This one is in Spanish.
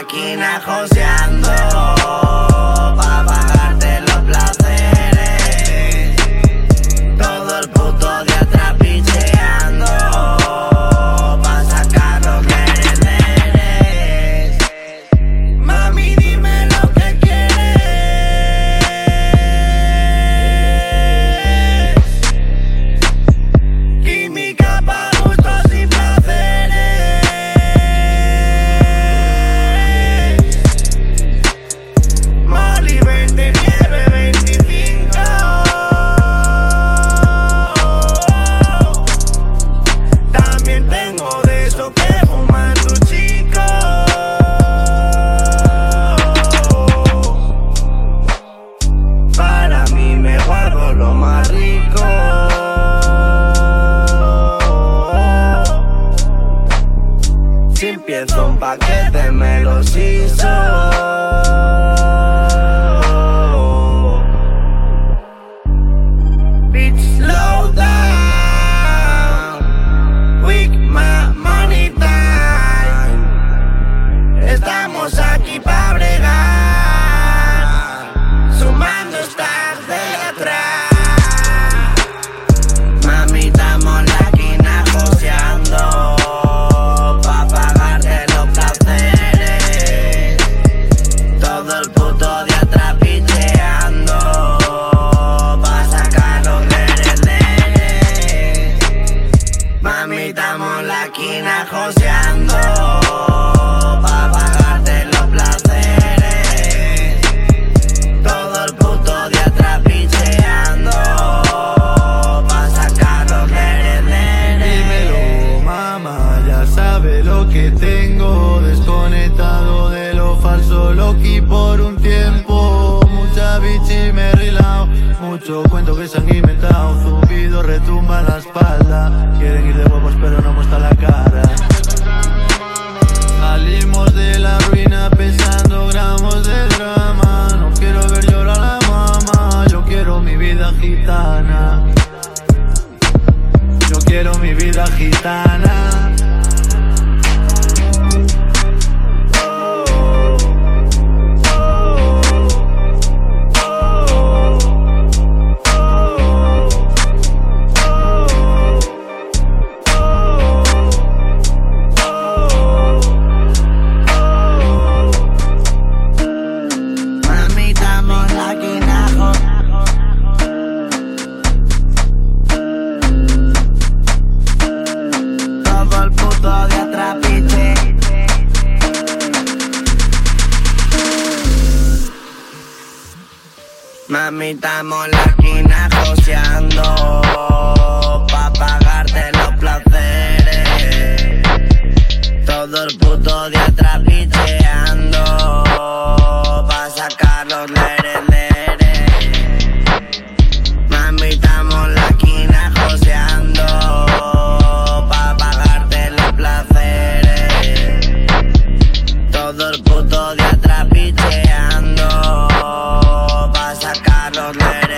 máquina joseando. mí me guardo lo más rico. Sin pienso un paquete me los hizo. joseando Pa' pagarte los placeres. Todo el puto día trapicheando Pa' sacar los nerenes Dímelo mamá, ya sabe lo que tengo. Desconectado de lo falso, Loki por un tiempo. Mucha bichi me rilao Mucho cuento que se han inventado. Zumbido retumba en la espalda. Quieren ir de huevos pero no gitana. Mami, estamos la esquina joseando. out loud.